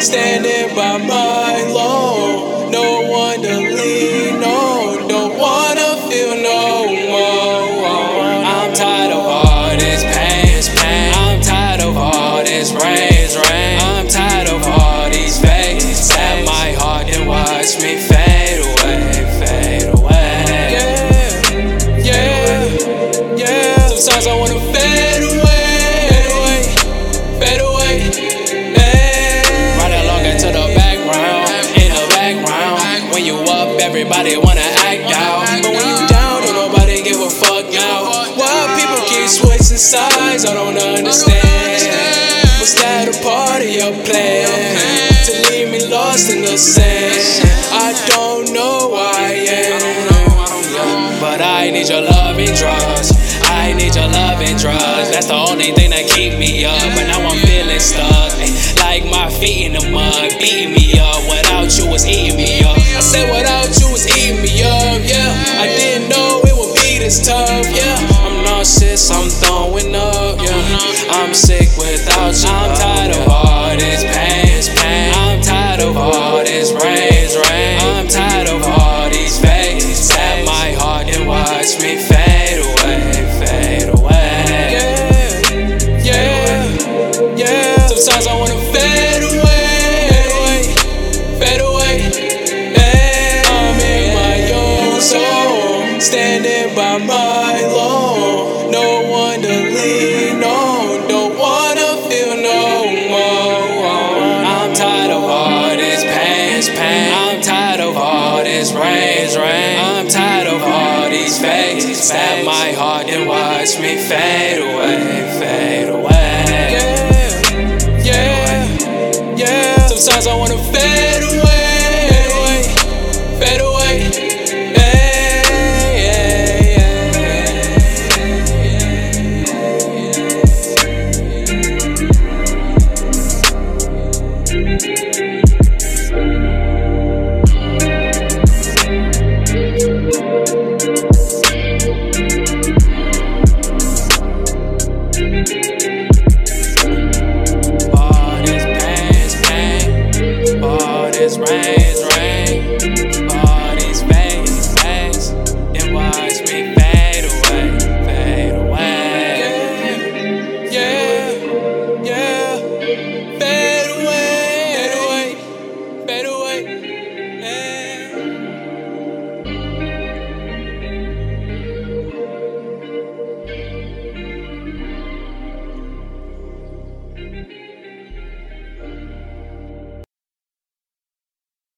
standing by my low. No one to lean on, everybody wanna act out. But when you down, don't nobody give a fuck now. Why people keep switching sides? I don't understand. Was that a part of your plan? To leave me lost in the sand. I don't know why. But I need your love and drugs. I need your love and drugs. That's the only thing that keep me up. But now I'm feeling stuck. Like my feet in the mud, beating me up. Without you was eating me up. I said Yeah, I'm nauseous. I'm throwing up. Yeah, I'm sick without you. I'm tired of all this pain. pain. I'm tired of all this rain. rain. I'm tired of all these fakes. At my heart and watch me fade away, fade away. Yeah, yeah, yeah. Sometimes I wanna fade away, fade away. Yeah. I'm in my own soul, standing by my all this rain, rain. I'm tired of all these fakes. At my heart and watch me fade away, fade away. Yeah, yeah, yeah. Sometimes I wanna fade.